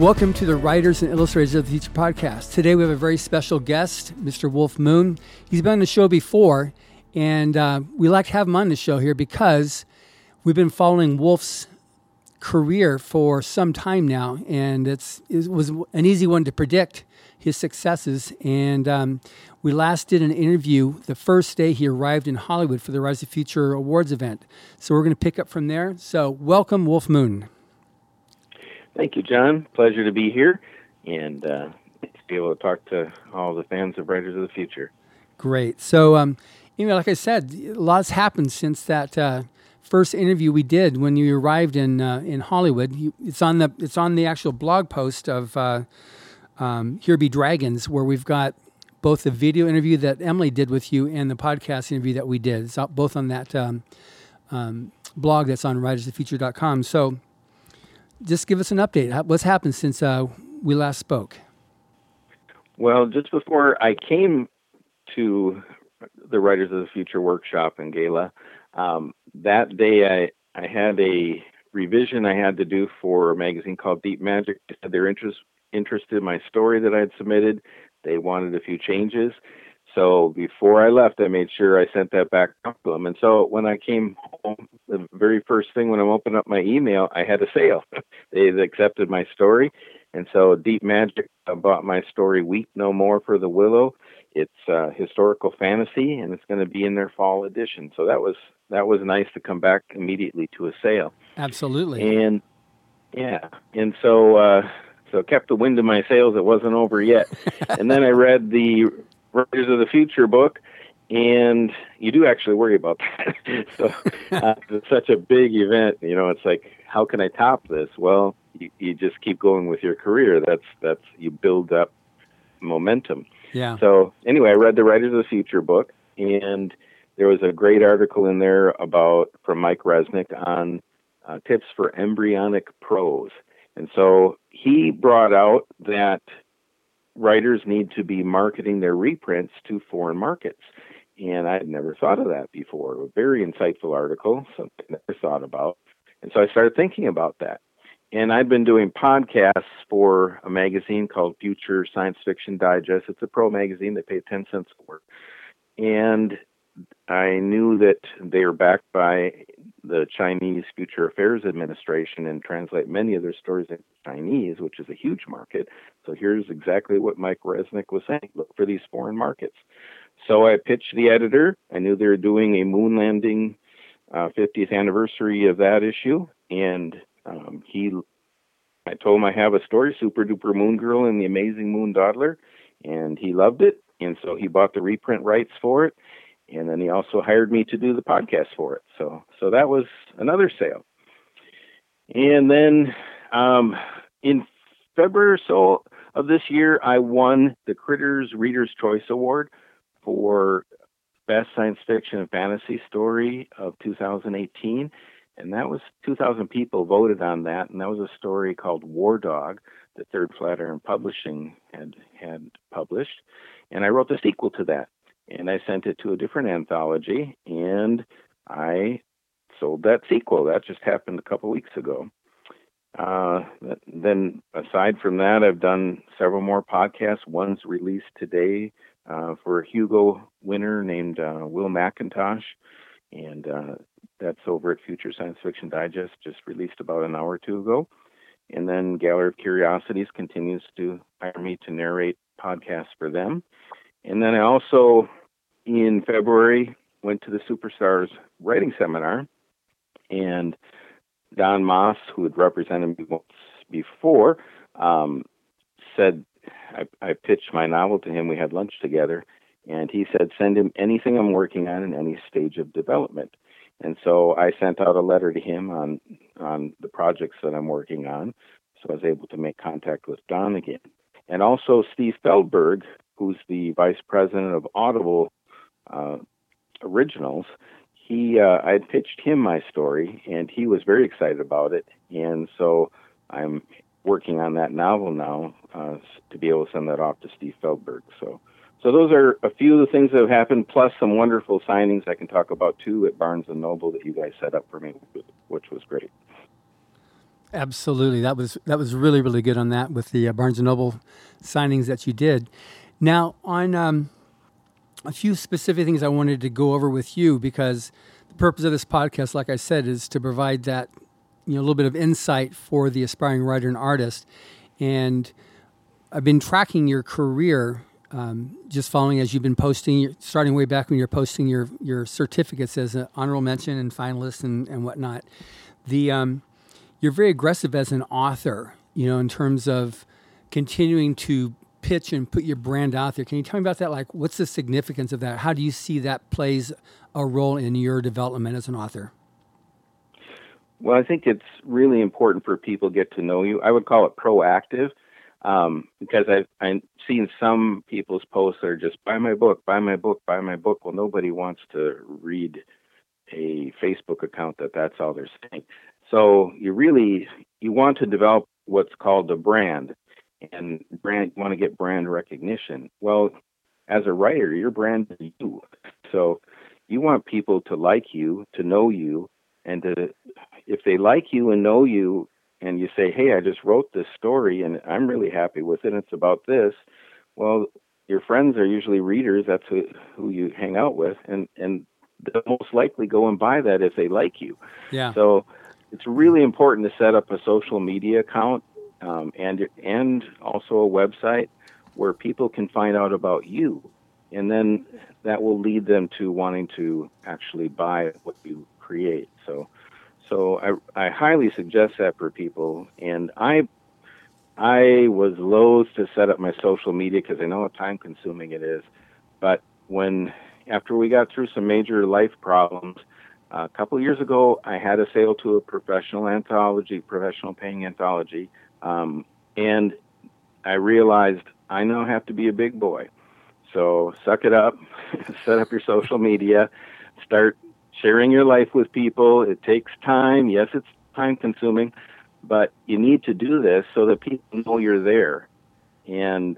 Welcome to the Writers and Illustrators of the Future podcast. Today we have a very special guest, Mr. Wulf Moon. He's been on the show before, and uh, we like to have him on the show here because we've been following Wulf's career for some time now, and it's, it was an easy one to predict his successes. And um, we last did an interview the first day he arrived in Hollywood for the Rise of Future Awards event. So we're going to pick up from there. So welcome, Wulf Moon. Thank you, John. Pleasure to be here and uh, to be able to talk to all the fans of Writers of the Future. Great. So, um, you know, like I said, a lot's happened since that uh, first interview we did when you arrived in uh, in Hollywood. You, it's on the it's on the actual blog post of uh, um, Here Be Dragons, where we've got both the video interview that Emily did with you and the podcast interview that we did. It's both on that um, um, blog that's on writersofthefuture.com. So just give us an update. What's happened since uh, we last spoke? Well, just before I came to the Writers of the Future workshop in Gala, um, that day I, I had a revision I had to do for a magazine called Deep Magic. They said they're interest, interested in my story that I had submitted. They wanted a few changes. So before I left, I made sure I sent that back to them. And so when I came home, the very first thing when I opened up my email, I had a sale. they accepted my story. And so Deep Magic bought my story Weep No More for the Willow. It's uh, historical fantasy, and it's going to be in their fall edition. So that was that was nice to come back immediately to a sale. Absolutely. And yeah, and so uh, so kept the wind in my sails. It wasn't over yet. and then I read the Writers of the Future book, and you do actually worry about that. so uh, it's such a big event. You know, it's like, how can I top this? Well, you, you just keep going with your career. That's that's you build up momentum. Yeah. So anyway, I read the Writers of the Future book, and there was a great article in there about from Mike Resnick on uh, tips for embryonic prose. And so he brought out that writers need to be marketing their reprints to foreign markets. And I had never thought of that before. A very insightful article, something I never thought about. And so I started thinking about that. And I've been doing podcasts for a magazine called Future Science Fiction Digest. It's a pro magazine. They pay 10 cents word. And I knew that they are backed by the Chinese Future Affairs Administration and translate many of their stories into Chinese, which is a huge market. So here's exactly what Mike Resnick was saying look for these foreign markets. So I pitched the editor. I knew they were doing a moon landing uh, 50th anniversary of that issue, and um, he, I told him I have a story, Super Duper Moon Girl and the Amazing Moon Dawdler, and he loved it, and so he bought the reprint rights for it, and then he also hired me to do the podcast for it. So so that was another sale. And then um, in February or so of this year, I won the Critters Reader's Choice Award for Best Science Fiction and Fantasy Story of 2018. And that was 2,000 people voted on that. And that was a story called War Dog that Third Flatiron Publishing had, had published. And I wrote the sequel to that and I sent it to a different anthology, and I sold that sequel. That just happened a couple weeks ago. Uh, then, aside from that, I've done several more podcasts. One's released today uh, for a Hugo winner named uh, Will McIntosh, and uh, that's over at Future Science Fiction Digest, just released about an hour or two ago. And then Gallery of Curiosities continues to hire me to narrate podcasts for them. And then I also in February, went to the Superstars writing seminar, and Don Maass, who had represented me once before, um, said I, I pitched my novel to him. We had lunch together, and he said, "Send him anything I'm working on in any stage of development." And so I sent out a letter to him on on the projects that I'm working on. So I was able to make contact with Don again, and also Steve Feldberg, who's the vice president of Audible uh, originals, he uh, I had pitched him my story, and he was very excited about it. And so I'm working on that novel now uh, to be able to send that off to Steve Feldberg. So. So those are a few of the things that have happened, plus some wonderful signings I can talk about too at Barnes and Noble that you guys set up for me, which was great. Absolutely, that was that was really really good on that with the uh, Barnes and Noble signings that you did. Now on um, a few specific things I wanted to go over with you because the purpose of this podcast, like I said, is to provide that you know a little bit of insight for the aspiring writer and artist. And I've been tracking your career, um, just following as you've been posting, starting way back when you're posting your your certificates as an honorable mention and finalist and, and whatnot. The um, you're very aggressive as an author, you know, in terms of continuing to pitch and put your brand out there. Can you tell me about that? Like, what's the significance of that? How do you see that plays a role in your development as an author? Well, I think it's really important for people to get to know you. I would call it proactive um, because I've, I've seen some people's posts that are just buy my book, buy my book, buy my book. Well, nobody wants to read a Facebook account that that's all they're saying. So you really you want to develop what's called a brand, and brand you want to get brand recognition. Well, as a writer, your brand is you. So you want people to like you, to know you, and to if they like you and know you, and you say, "Hey, I just wrote this story, and I'm really happy with it. It's about this." Well, your friends are usually readers. That's who, who you hang out with, and and they'll most likely go and buy that if they like you. Yeah. So it's really important to set up a social media account um, and and also a website where people can find out about you, and then that will lead them to wanting to actually buy what you create. So, so I I highly suggest that for people, and I I was loath to set up my social media because I know how time consuming it is, but when after we got through some major life problems a couple years ago, I had a sale to a professional anthology, professional paying anthology, um, and I realized I now have to be a big boy. So suck it up, set up your social media, start sharing your life with people. It takes time. Yes, it's time consuming, but you need to do this so that people know you're there. And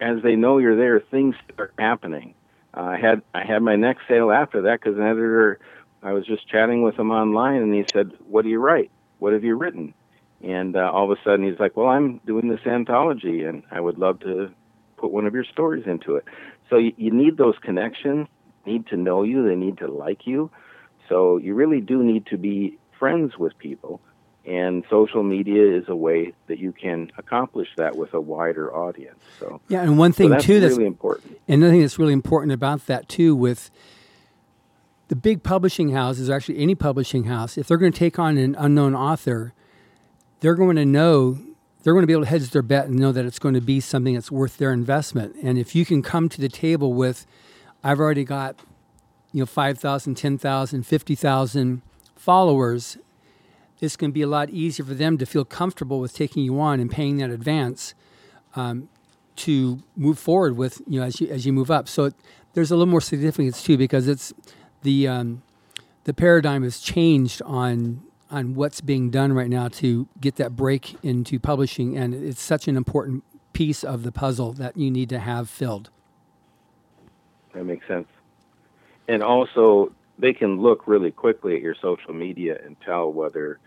as they know you're there, things start happening. Uh, I had I had my next sale after that because an editor I was just chatting with him online, and he said, "What do you write? What have you written?" And uh, all of a sudden, he's like, "Well, I'm doing this anthology, and I would love to put one of your stories into it." So you, you need those connections. Need to know you. They need to like you. So you really do need to be friends with people. And social media is a way that you can accomplish that with a wider audience. So yeah, and one thing so that's too really that's important. Another thing that's really important about that too with the big publishing houses, or actually any publishing house, if they're going to take on an unknown author, they're going to know they're going to be able to hedge their bet and know that it's going to be something that's worth their investment. And if you can come to the table with, I've already got, you know, 5,000, 10,000, 50,000 followers, it's going to be a lot easier for them to feel comfortable with taking you on and paying that advance um, to move forward with, you know, as you, as you move up. So it, there's a little more significance too because it's the um, the paradigm has changed on on what's being done right now to get that break into publishing, and it's such an important piece of the puzzle that you need to have filled. That makes sense. And also, they can look really quickly at your social media and tell whether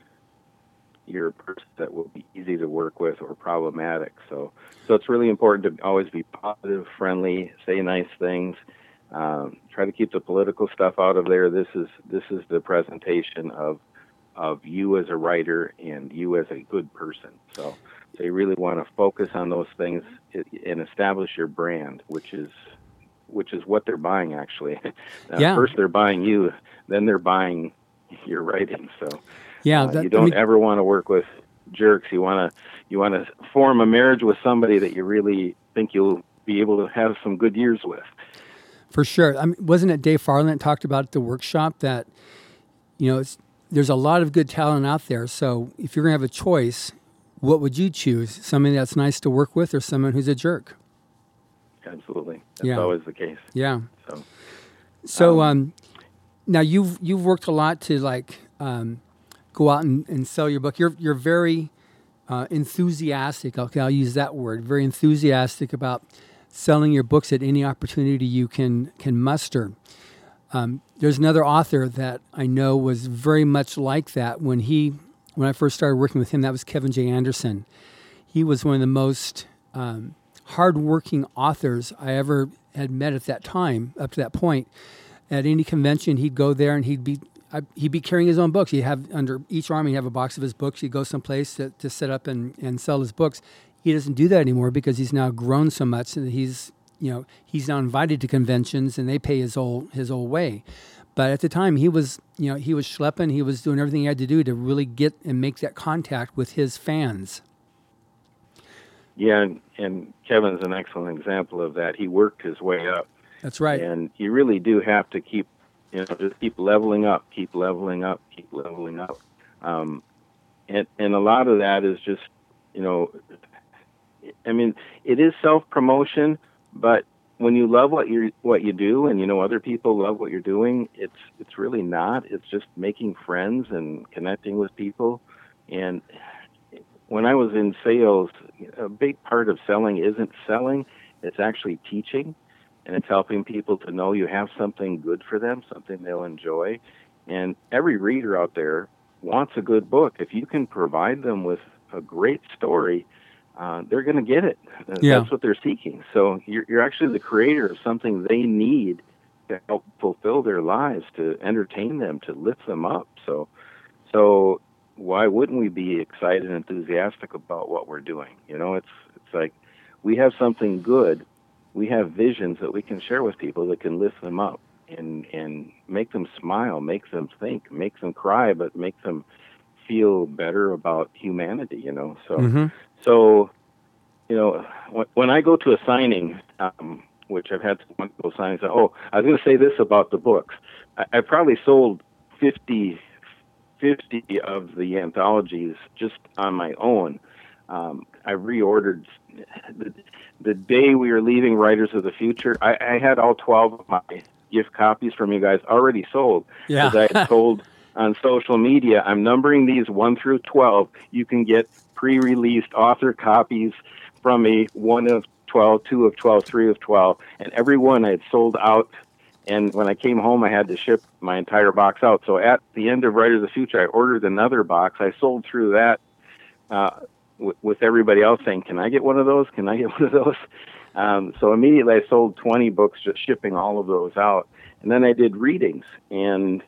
you're a person that will be easy to work with or problematic. So, so it's really important to always be positive, friendly, say nice things, um, try to keep the political stuff out of there. This is this is the presentation of of you as a writer and you as a good person. So, so you really want to focus on those things and establish your brand, which is which is what they're buying actually. Yeah. First they're buying you, then they're buying your writing. So yeah, uh, you don't I mean, ever want to work with jerks. You want to you want to form a marriage with somebody that you really think you'll be able to have some good years with. For sure. I mean, wasn't it Dave Farland talked about at the workshop that, you know, there's a lot of good talent out there. So if you're going to have a choice, what would you choose? Somebody that's nice to work with or someone who's a jerk? Absolutely. That's Yeah. always the case. Yeah. So So um, now you've you've worked a lot to like um, go out and, and sell your book. You're you're very uh, enthusiastic. Okay, I'll use that word. Very enthusiastic about selling your books at any opportunity you can can muster. Um, there's another author that I know was very much like that when he when I first started working with him, that was Kevin J. Anderson. He was one of the most um, hardworking authors I ever had met at that time, up to that point. At any convention, he'd go there and he'd be he'd be carrying his own books. He'd have under each arm, he'd have a box of his books. He'd go someplace to, to set up and, and sell his books. He doesn't do that anymore because he's now grown so much and he's you know he's now invited to conventions and they pay his old his old way. But at the time, he was you know he was schlepping. He was doing everything he had to do to really get and make that contact with his fans. Yeah, and, and Kevin's an excellent example of that. He worked his way up. That's right. And you really do have to keep, you know, just keep leveling up, keep leveling up, keep leveling up. Um, and and a lot of that is just, you know, I mean, it is self promotion, but when you love what you what you do, and you know other people love what you're doing, it's it's really not. It's just making friends and connecting with people, and when I was in sales, a big part of selling isn't selling, it's actually teaching and it's helping people to know you have something good for them, something they'll enjoy. And every reader out there wants a good book. If you can provide them with a great story, uh, they're going to get it. Yeah. That's what they're seeking. So you're, you're actually the creator of something they need to help fulfill their lives, to entertain them, to lift them up. So, so why wouldn't we be excited and enthusiastic about what we're doing? You know, it's it's like we have something good, we have visions that we can share with people that can lift them up and and make them smile, make them think, make them cry, but make them feel better about humanity. You know, so mm-hmm. so you know when, when I go to a signing. Um, which I've had some wonderful signings. Oh, I was going to say this about the books. I, I probably sold 50 50 of the anthologies just on my own. Um, I reordered the, the day we were leaving Writers of the Future. I, I had all 12 of my gift copies from you guys already sold because yeah. I had told on social media, I'm numbering these 1 through 12. You can get pre released author copies from me 1 of 12, 2 of 12, 3 of 12. And every one I had sold out and when I came home, I had to ship my entire box out. So at the end of Writer of the Future, I ordered another box. I sold through that uh, w- with everybody else saying, "Can I get one of those? Can I get one of those?" Um, so immediately, I sold 20 books, just shipping all of those out. And then I did readings, and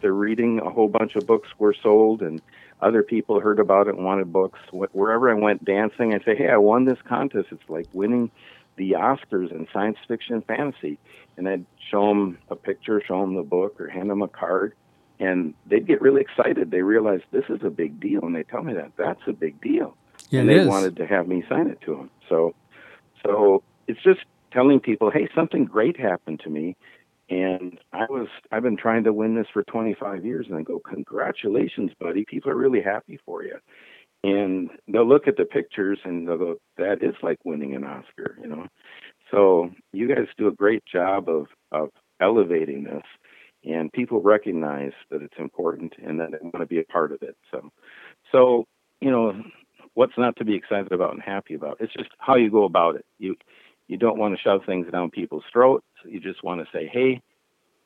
the reading, a whole bunch of books were sold, and other people heard about it and wanted books. Wherever I went dancing, I'd say, "Hey, I won this contest." It's like winning the Oscars in science fiction and fantasy. And I'd show them a picture, show them the book, or hand them a card, and they'd get really excited. They realize this is a big deal, and they tell me that that's a big deal. Yeah, and they is. wanted to have me sign it to them. So, so it's just telling people, hey, something great happened to me, and I was I've been trying to win this for 25 years, and I go, congratulations, buddy. People are really happy for you and they'll look at the pictures and they'll go, "That is like winning an Oscar," you know. So you guys do a great job of of elevating this, and people recognize that it's important and that they want to be a part of it. So, so you know, what's not to be excited about and happy about? It's just how you go about it. You you don't want to shove things down people's throats. You just want to say, "Hey."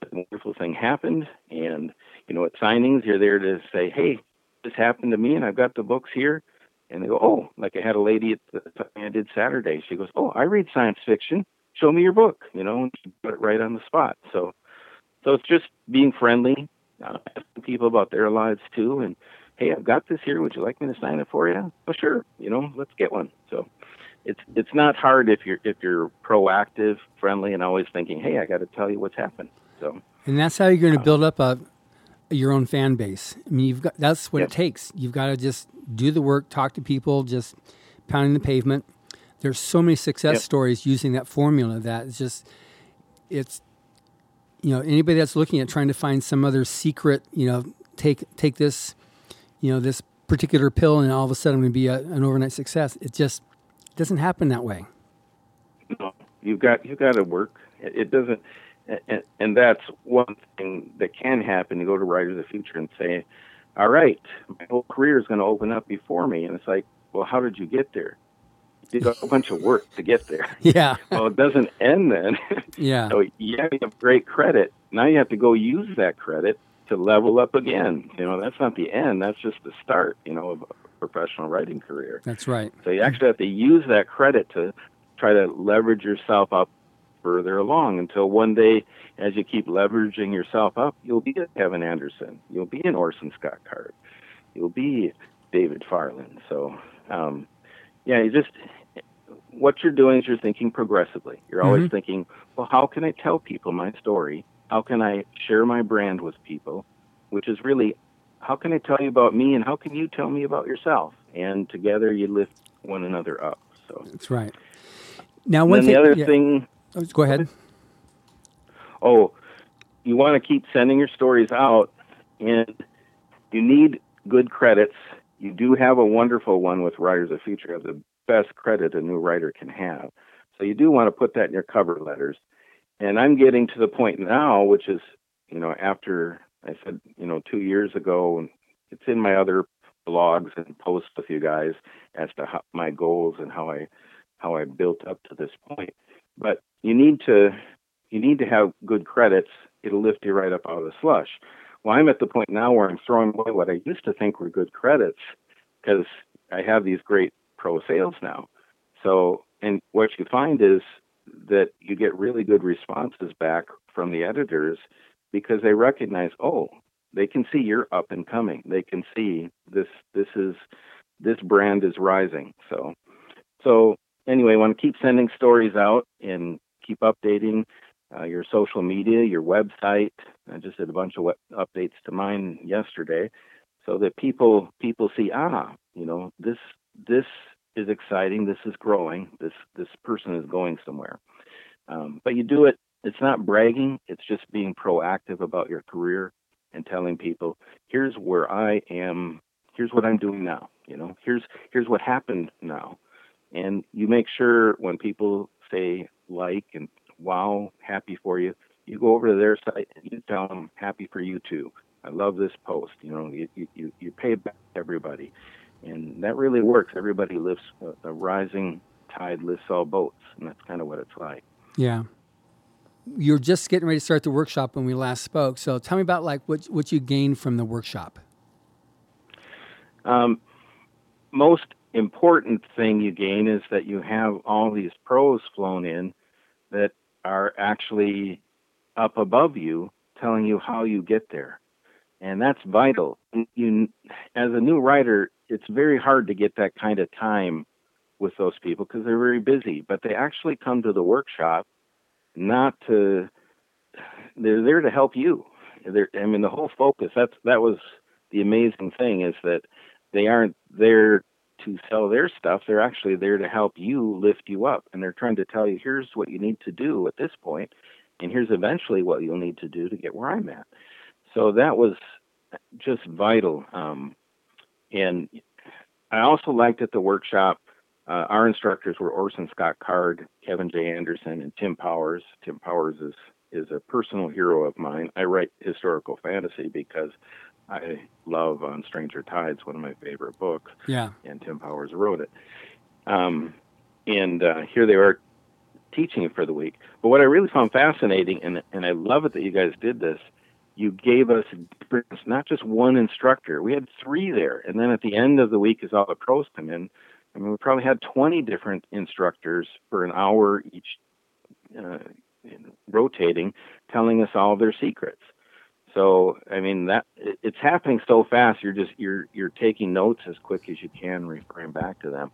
A wonderful thing happened, and you know, at signings, you're there to say, "Hey, this happened to me and I've got the books here. And they go, oh, like I had a lady at the I did Saturday. She goes, oh, I read science fiction. Show me your book, you know, and she put it right on the spot. So, so it's just being friendly, uh, asking people about their lives too. And hey, I've got this here. Would you like me to sign it for you? Oh, sure. You know, let's get one. So, it's it's not hard if you're if you're proactive, friendly, and always thinking, hey, I got to tell you what's happened. So, and that's how you're going to uh, build up a your own fan base. I mean, you've got that's what Yep. it takes. You've got to just do the work, talk to people, just pounding the pavement. There's so many success Yep. stories using that formula that it's just it's you know anybody that's looking at trying to find some other secret, you know, take take this, you know, this particular pill and all of a sudden I'm going to be a, an overnight success. It just doesn't happen that way. No, you've got you've got to work. It, it doesn't, and, and that's one thing that can happen. You go to Writers of the Future and say, "All right, my whole career is going to open up before me," and it's like, "Well, how did you get there?" You did a bunch of work to get there. Yeah, Well, it doesn't end then. yeah, so yeah, you have great credit. Now you have to go use that credit to level up again. You know, that's not the end. That's just the start. You know, of professional writing career. That's right. So you actually have to use that credit to try to leverage yourself up further along until one day, as you keep leveraging yourself up, you'll be a Kevin Anderson, you'll be an Orson Scott Card, you'll be David Farland. So, um, yeah, you just what you're doing is you're thinking progressively. You're always mm-hmm. thinking, well, how can I tell people my story? How can I share my brand with people? Which is really, how can I tell you about me and how can you tell me about yourself? And together you lift one another up. So that's right. Now, one thing, the other yeah. thing. Oh, go ahead. Oh, you want to keep sending your stories out, and you need good credits. You do have a wonderful one with Writers of Future, of the best credit a new writer can have. So you do want to put that in your cover letters. And I'm getting to the point now, which is, you know, after I said, you know, two years ago, it's in my other blogs and posts with you guys as to how, my goals and how I how I built up to this point. But you need to you need to have good credits. It'll lift you right up out of the slush. Well, I'm at the point now where I'm throwing away what I used to think were good credits because I have these great pro sales now. So, and what you find is that you get really good responses back from the editors because they recognize, oh, they can see you're up and coming. They can see this this is this brand is rising. So so anyway, want to keep sending stories out and keep updating uh, your social media, your website. I just did a bunch of web- updates to mine yesterday, so that people people see ah, you know this this is exciting. This is growing. This this person is going somewhere. Um, but you do it. It's not bragging. It's just being proactive about your career and telling people, here's where I am. Here's what I'm doing now. You know, here's here's what happened now. And you make sure when people say like and wow, happy for you, you go over to their site and you tell them happy for you too. I love this post. You know, you you you pay back everybody and that really works. Everybody lifts uh, a, a rising tide lifts all boats, and that's kind of what it's like. Yeah. You're just getting ready to start the workshop when we last spoke. So tell me about like what what you gained from the workshop. Um, most important thing you gain is that you have all these pros flown in that are actually up above you, telling you how you get there, and that's vital. You, as a new writer, it's very hard to get that kind of time with those people because they're very busy. But they actually come to the workshop not to. They're there to help you. They're, I mean, the whole focus. That's that was the amazing thing is that they aren't there to sell their stuff. They're actually there to help you lift you up, and they're trying to tell you here's what you need to do at this point, and here's eventually what you'll need to do to get where I'm at. So that was just vital. Um, and I also liked at the workshop, uh, our instructors were Orson Scott Card, Kevin J. Anderson, and Tim Powers. Tim Powers is is a personal hero of mine. I write historical fantasy because I love On Stranger Tides, one of my favorite books. Yeah. And Tim Powers wrote it. Um, and uh, here they are teaching for the week. But what I really found fascinating, and and I love it that you guys did this, you gave us not just one instructor. We had three there, and then at the end of the week, as all the pros come in, I mean, we probably had 20 different instructors for an hour each, uh, rotating, telling us all their secrets. So, I mean, that it's happening so fast. You're just you're you're taking notes as quick as you can, referring back to them.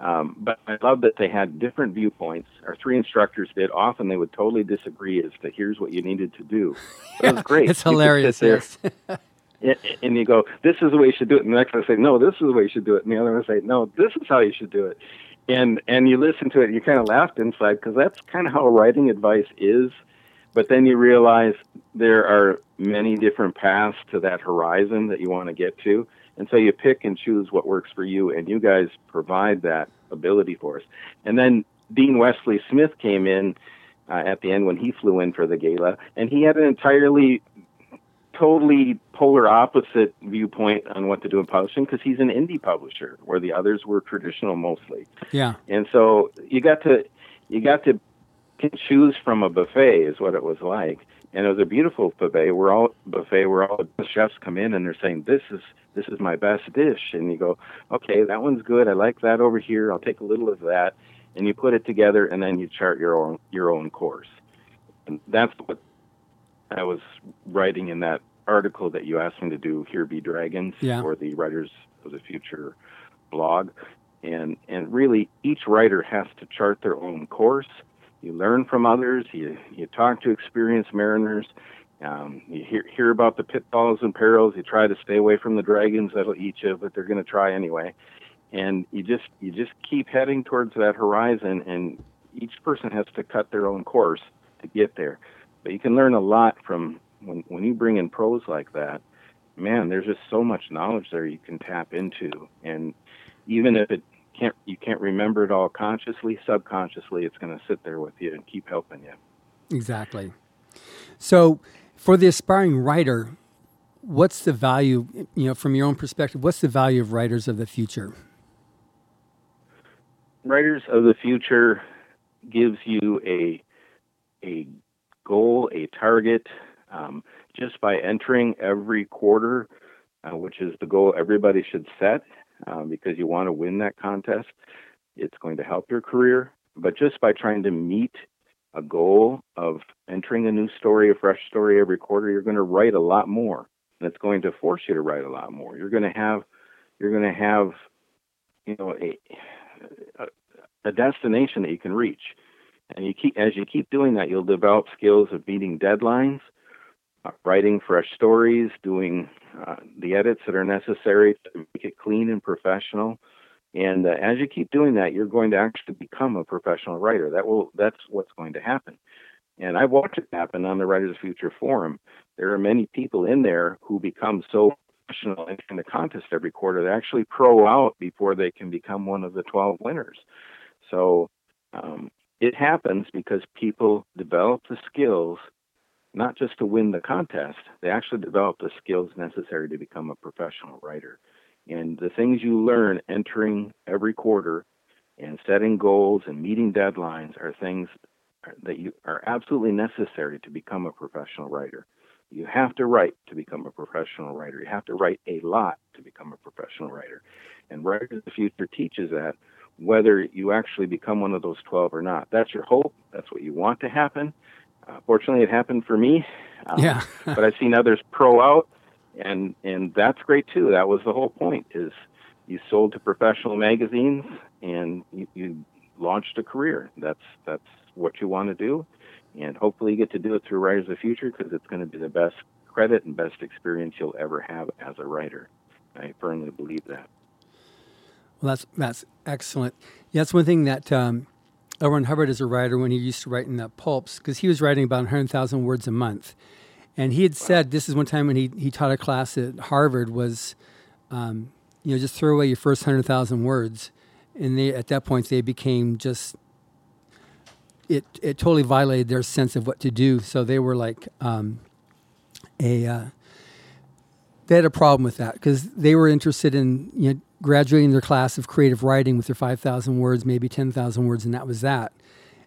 Um, but I love that they had different viewpoints. Our three instructors did. Often they would totally disagree as to here's what you needed to do. That was great. it's hilarious. Yes. and you go, this is the way you should do it. And the next one say, no, this is the way you should do it. And the other one say, no, this is how you should do it. And and you listen to it, and you kind of laughed inside because that's kind of how writing advice is. But then you realize there are many different paths to that horizon that you want to get to. And so you pick and choose what works for you, and you guys provide that ability for us. And then Dean Wesley Smith came in uh, at the end when he flew in for the gala, and he had an entirely, totally polar opposite viewpoint on what to do in publishing because he's an indie publisher, where the others were traditional mostly. Yeah. And so you got to you got to choose from a buffet is what it was like and it was a beautiful buffet. We're all buffet where all the chefs come in and they're saying, "This is this is my best dish," and you go, "Okay, that one's good. I like that over here. I'll take a little of that," and you put it together, and then you chart your own your own course. And that's what I was writing in that article that you asked me to do. Here be dragons yeah. for the Writers of the Future blog, and and really each writer has to chart their own course you learn from others, you, you talk to experienced mariners, um, you hear, hear about the pitfalls and perils, you try to stay away from the dragons that'll eat you, but they're going to try anyway. And you just you just keep heading towards that horizon, and each person has to cut their own course to get there. But you can learn a lot from when when you bring in pros like that. Man, there's just so much knowledge there you can tap into, and even if it can't you can't remember it all consciously subconsciously it's going to sit there with you and keep helping you. Exactly. So for the aspiring writer what's the value you know from your own perspective what's the value of writers of the future? Writers of the future gives you a a goal a target um, just by entering every quarter uh, which is the goal everybody should set um, because you want to win that contest. It's going to help your career. But just by trying to meet a goal of entering a new story, a fresh story every quarter, you're going to write a lot more. And it's going to force you to write a lot more. You're going to have, you're going to have, you know, a, a, a destination that you can reach. And you keep, as you keep doing that, you'll develop skills of meeting deadlines, uh, writing fresh stories, doing uh, the edits that are necessary to make it clean and professional. And uh, as you keep doing that, you're going to actually become a professional writer. That will that's what's going to happen. And I've watched it happen on the Writers Future forum. There are many people in there who become so professional in the contest every quarter they actually pro out before they can become one of the 12 winners. So um, it happens because people develop the skills not just to win the contest, they actually develop the skills necessary to become a professional writer. And the things you learn entering every quarter and setting goals and meeting deadlines are things that you are absolutely necessary to become a professional writer. You have to write to become a professional writer. You have to write a lot to become a professional writer. And Writers of the Future teaches that whether you actually become one of those 12 or not. That's your hope. That's what you want to happen. Uh, fortunately, it happened for me. Um, yeah. but I've seen others pro out, and and that's great too. That was the whole point. Is you sold to professional magazines and you, you launched a career. That's that's what you want to do, and hopefully you get to do it through Writers of the Future because it's going to be the best credit and best experience you'll ever have as a writer. I firmly believe that. Well, that's that's excellent. Yeah, that's one thing that um, L. Ron Hubbard is a writer when he used to write in the pulps because he was writing about 100,000 words a month. And he had said, this is one time when he, he taught a class at Harvard was, um, you know, just throw away your first 100,000 words. And they, at that point, they became just, it, it totally violated their sense of what to do. So they were like um, a, uh, they had a problem with that because they were interested in, you know, graduating their class of creative writing with their 5,000 words, maybe 10,000 words, and that was that.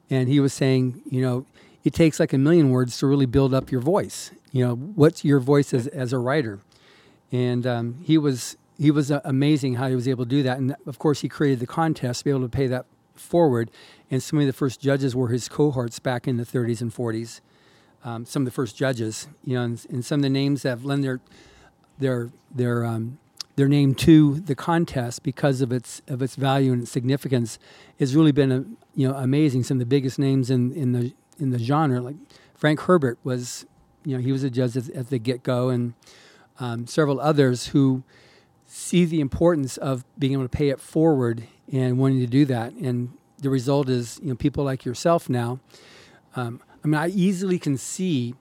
And he was saying, you know, it takes like a million words to really build up your voice. You know, what's your voice as, as a writer? And um, he was he was uh, amazing how he was able to do that. And of course, he created the contest to be able to pay that forward. And some of the first judges were his cohorts back in the 30s and 40s. Um, some of the first judges, you know, and, and, some of the names that have lent their their their um, their name to the contest because of its of its value and its significance has really been a, you know amazing. Some of the biggest names in, in the in the genre, like Frank Herbert was, you know, he was a judge at, at the get go, and um, several others who see the importance of being able to pay it forward and wanting to do that. And the result is, you know, people like yourself now. Um, I mean, I easily can see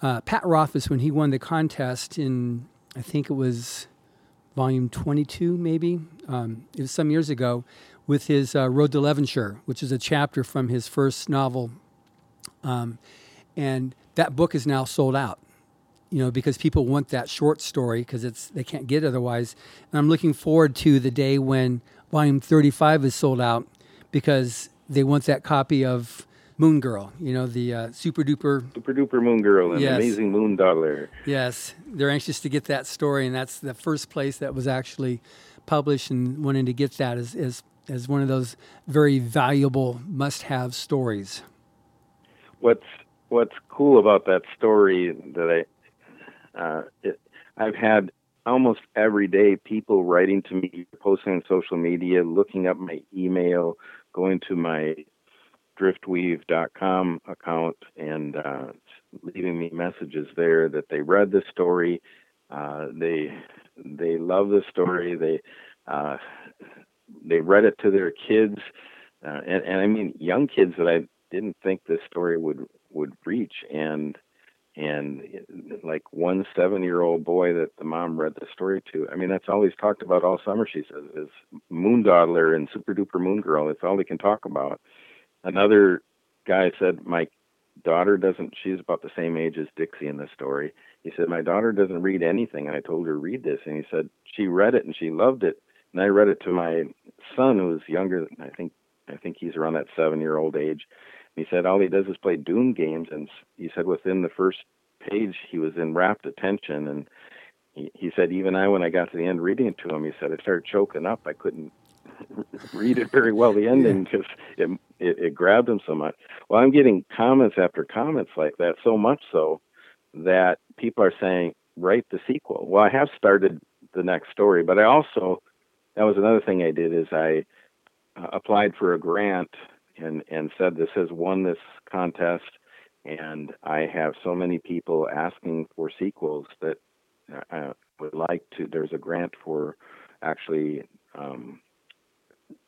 uh, Pat Rothfuss when he won the contest in, I think it was volume 22, maybe. Um, it was some years ago with his uh, Road to Levinshir, which is a chapter from his first novel. Um, and that book is now sold out, you know, because people want that short story because it's they can't get it otherwise. And I'm looking forward to the day when volume 35 is sold out because they want that copy of Moon Girl. You know the uh, super duper. Super duper Moon Girl and Yes. Amazing Moon Dawdler. Yes, they're anxious to get that story, and that's the first place that was actually published, and wanting to get that as as, as one of those very valuable must-have stories. What's What's cool about that story that I uh, it, I've had almost every day people writing to me, posting on social media, looking up my email, going to my driftweave.com account and uh, leaving me messages there that they read the story. Uh, they they love the story. They uh, they read it to their kids, uh, and, and I mean young kids that I didn't think this story would would reach. And and like one seven year old boy that the mom read the story to. I mean that's all he's talked about all summer. She says is Moon Dawdler and Super Duper Moon Girl. That's all he can talk about another guy said my daughter doesn't she's about the same age as dixie in the story. He said my daughter doesn't read anything. And i told her read this. And he said she read it and she loved it. And i read it to my son who's younger i think i think he's around that seven year old age. And he said all he does is play doom games. And he said within the first page he was in rapt attention. And he, he said even i when i got to the end reading it to him he said i started choking up. I couldn't read it very well. The ending because it, it it grabbed him so much. Well, I'm getting comments after comments like that, so much so that people are saying write the sequel. Well, I have started the next story, but I also that was another thing I did is I uh, applied for a grant and and said this has won this contest and I have so many people asking for sequels that I would like to there's a grant for actually um,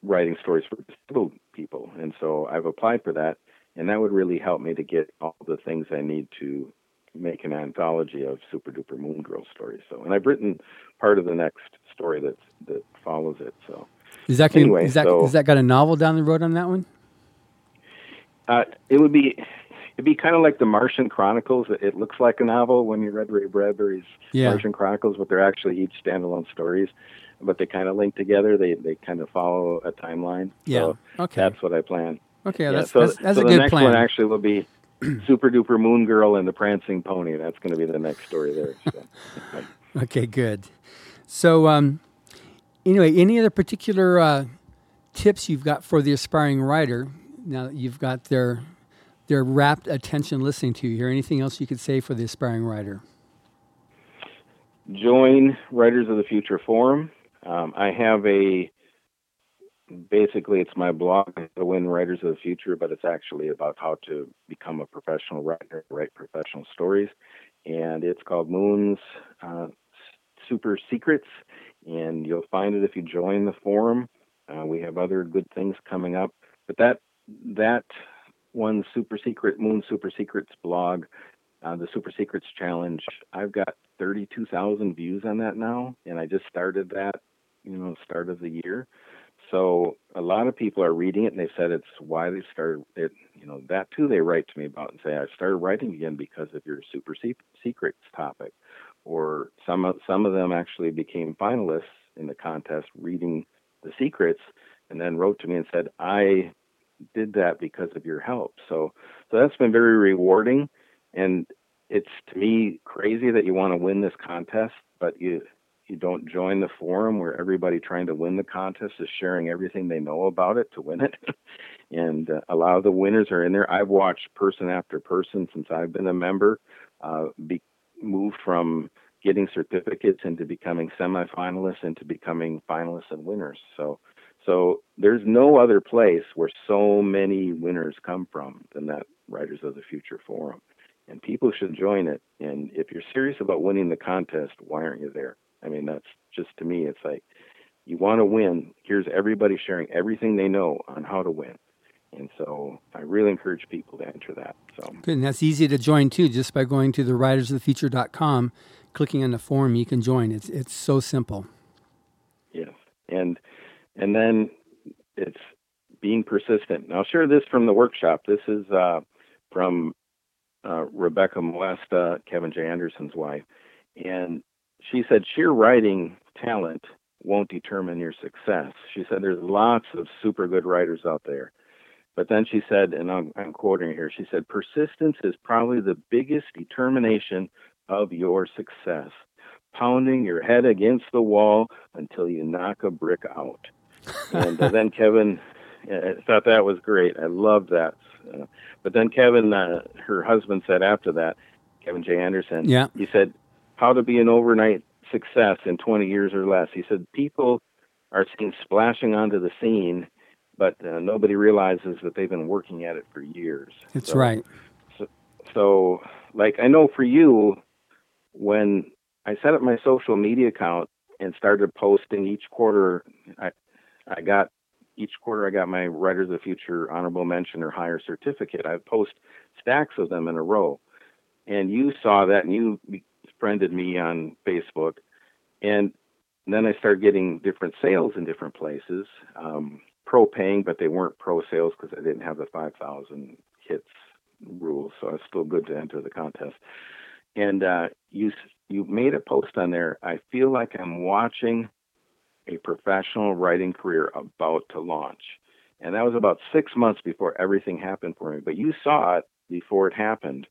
writing stories for disabled people. And so I've applied for that, and that would really help me to get all the things I need to make an anthology of Super Duper Moon Girl stories. So, and I've written part of the next story that that follows it. So, Is that Anyway, is that so- is that got a novel down the road on that one? uh, it would be. It'd be kind of like the Martian Chronicles. It- It looks like a novel when you read Ray Bradbury's Yeah. Martian Chronicles, but they're actually each standalone stories. But they kind of link together. They they kind of follow a timeline. Yeah. So Okay. that's what I plan. Okay. Yeah, that's so, that's, that's so a the good next plan. one actually will be Super Duper Moon Girl and the Prancing Pony. That's going to be the next story there. So. Okay, good. So, um, anyway, any other particular uh, tips you've got for the aspiring writer now that you've got their their rapt attention listening to you? Here, anything else you could say for the aspiring writer? Join Writers of the Future Forum. Um, I have a basically it's my blog. The win writers of the future but it's actually about how to become a professional writer write professional stories. And it's called moons uh, super secrets. And you'll find it if you join the forum. Uh, we have other good things coming up. But that that one super secret moon super secrets blog uh, the super secrets challenge i've got 32000 views on that now. And i just started that you know start of the year. So a lot of people are reading it and they said it's why they started it you know that too they write to me about and say i started writing again because of your super secrets topic. Or some of some of them actually became finalists in the contest reading the secrets and then wrote to me and said i did that because of your help. So so that's been very rewarding and it's to me crazy that you want to win this contest but you you don't join the forum where everybody trying to win the contest is sharing everything they know about it to win it. and uh, a lot of the winners are in there. I've watched person after person since I've been a member uh, be, move from getting certificates into becoming semifinalists into becoming finalists and winners. So, so there's no other place where so many winners come from than that Writers of the Future Forum. And people should join it. And if you're serious about winning the contest, why aren't you there? I mean, that's just to me, it's like you want to win. Here's everybody sharing everything they know on how to win. And so I really encourage people to enter that. So Good, and that's easy to join too, just by going to the writersofthefuture.com, clicking on the form, you can join. It's it's so simple. yes, and and then it's being persistent. Now, I'll share this from the workshop. This is uh, from uh, Rebecca Moesta, Kevin J. Anderson's wife, and she said sheer writing talent won't determine your success. She said there's lots of super good writers out there. But then she said, and I'm, I'm quoting here, she said, persistence is probably the biggest determination of your success, pounding your head against the wall until you knock a brick out. and uh, then Kevin thought that was great. I loved that. Uh, but then Kevin, uh, her husband, said after that, Kevin J. Anderson, yeah. he said, how to be an overnight success in 20 years or less. He said, people are seen splashing onto the scene, but uh, nobody realizes that they've been working at it for years. That's so, right. So, so, like, I know for you, when I set up my social media account and started posting each quarter, I, I got each quarter I got my Writers of the Future honorable mention or higher certificate. I post stacks of them in a row. And you saw that and you friended me on Facebook. And then I started getting different sales in different places, um, pro paying, but they weren't pro sales because I didn't have the 5,000 hits rule. So it's still good to enter the contest. And uh, you you made a post on there. I feel like I'm watching a professional writing career about to launch. And that was about six months before everything happened for me. But you saw it before it happened.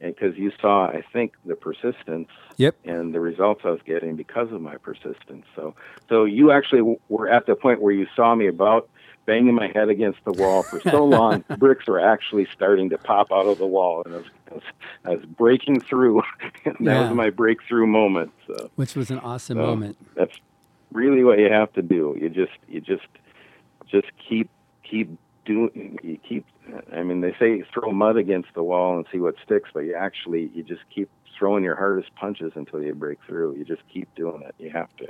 And because you saw, I think, the persistence yep. and the results I was getting because of my persistence. So, so you actually were at the point where you saw me about banging my head against the wall for so long, bricks were actually starting to pop out of the wall, and I was, I was, I was breaking through. that yeah. was my breakthrough moment. So, Which was an awesome so moment. That's really what you have to do. You just you just just keep keep doing you keep I mean they say throw mud against the wall and see what sticks, but you actually you just keep throwing your hardest punches until you break through. You just keep doing it. You have to.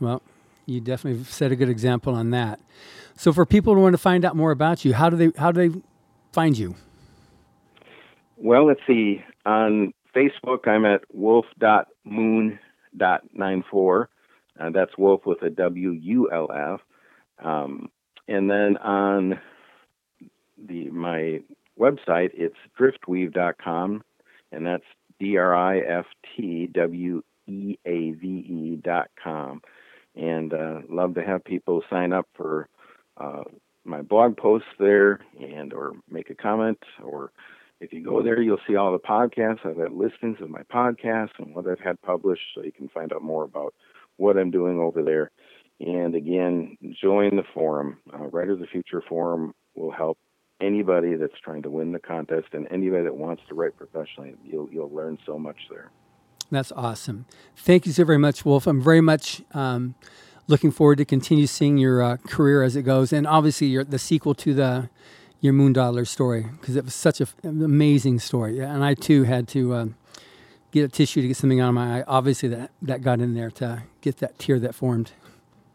Well, you definitely set a good example on that. So for people who want to find out more about you, how do they how do they find you? Well, let's see. On Facebook, I'm at wulf.moon.94. Uh, that's Wulf with a W U L F. Um, and then on the my website, it's driftweave.com, and that's D R I F T W E A V E dot com. And uh, love to have people sign up for uh, my blog posts there, and or make a comment, or if you go there, you'll see all the podcasts. I've had listings of my podcasts and what I've had published, so you can find out more about what I'm doing over there. And again, join the forum. Uh, Writer of the Future Forum will help anybody that's trying to win the contest and anybody that wants to write professionally. You'll, you'll learn so much there. That's awesome. Thank you so very much, Wulf. I'm very much um, looking forward to continue seeing your uh, career as it goes, and obviously your, the sequel to the your Moondawdler story because it was such a, an amazing story. And I too had to uh, get a tissue to get something out of my eye. Obviously, that that got in there to get that tear that formed.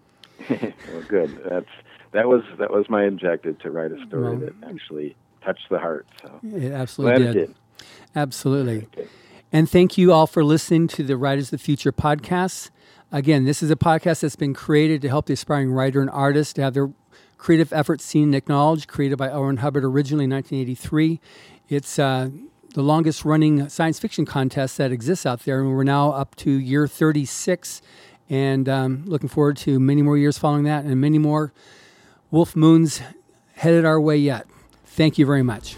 well, good. That's that was that was my objective to write a story well, that actually touched the heart. So it absolutely did. did. Absolutely. And thank you all for listening to the Writers of the Future podcast. Again, this is a podcast that's been created to help the aspiring writer and artist to have their creative efforts seen and acknowledged. Created by L. Ron Hubbard originally in 1983. It's uh, the longest running science fiction contest that exists out there. And we're now up to year 36 and um, looking forward to many more years following that and many more Wulf Moons headed our way yet. Thank you very much.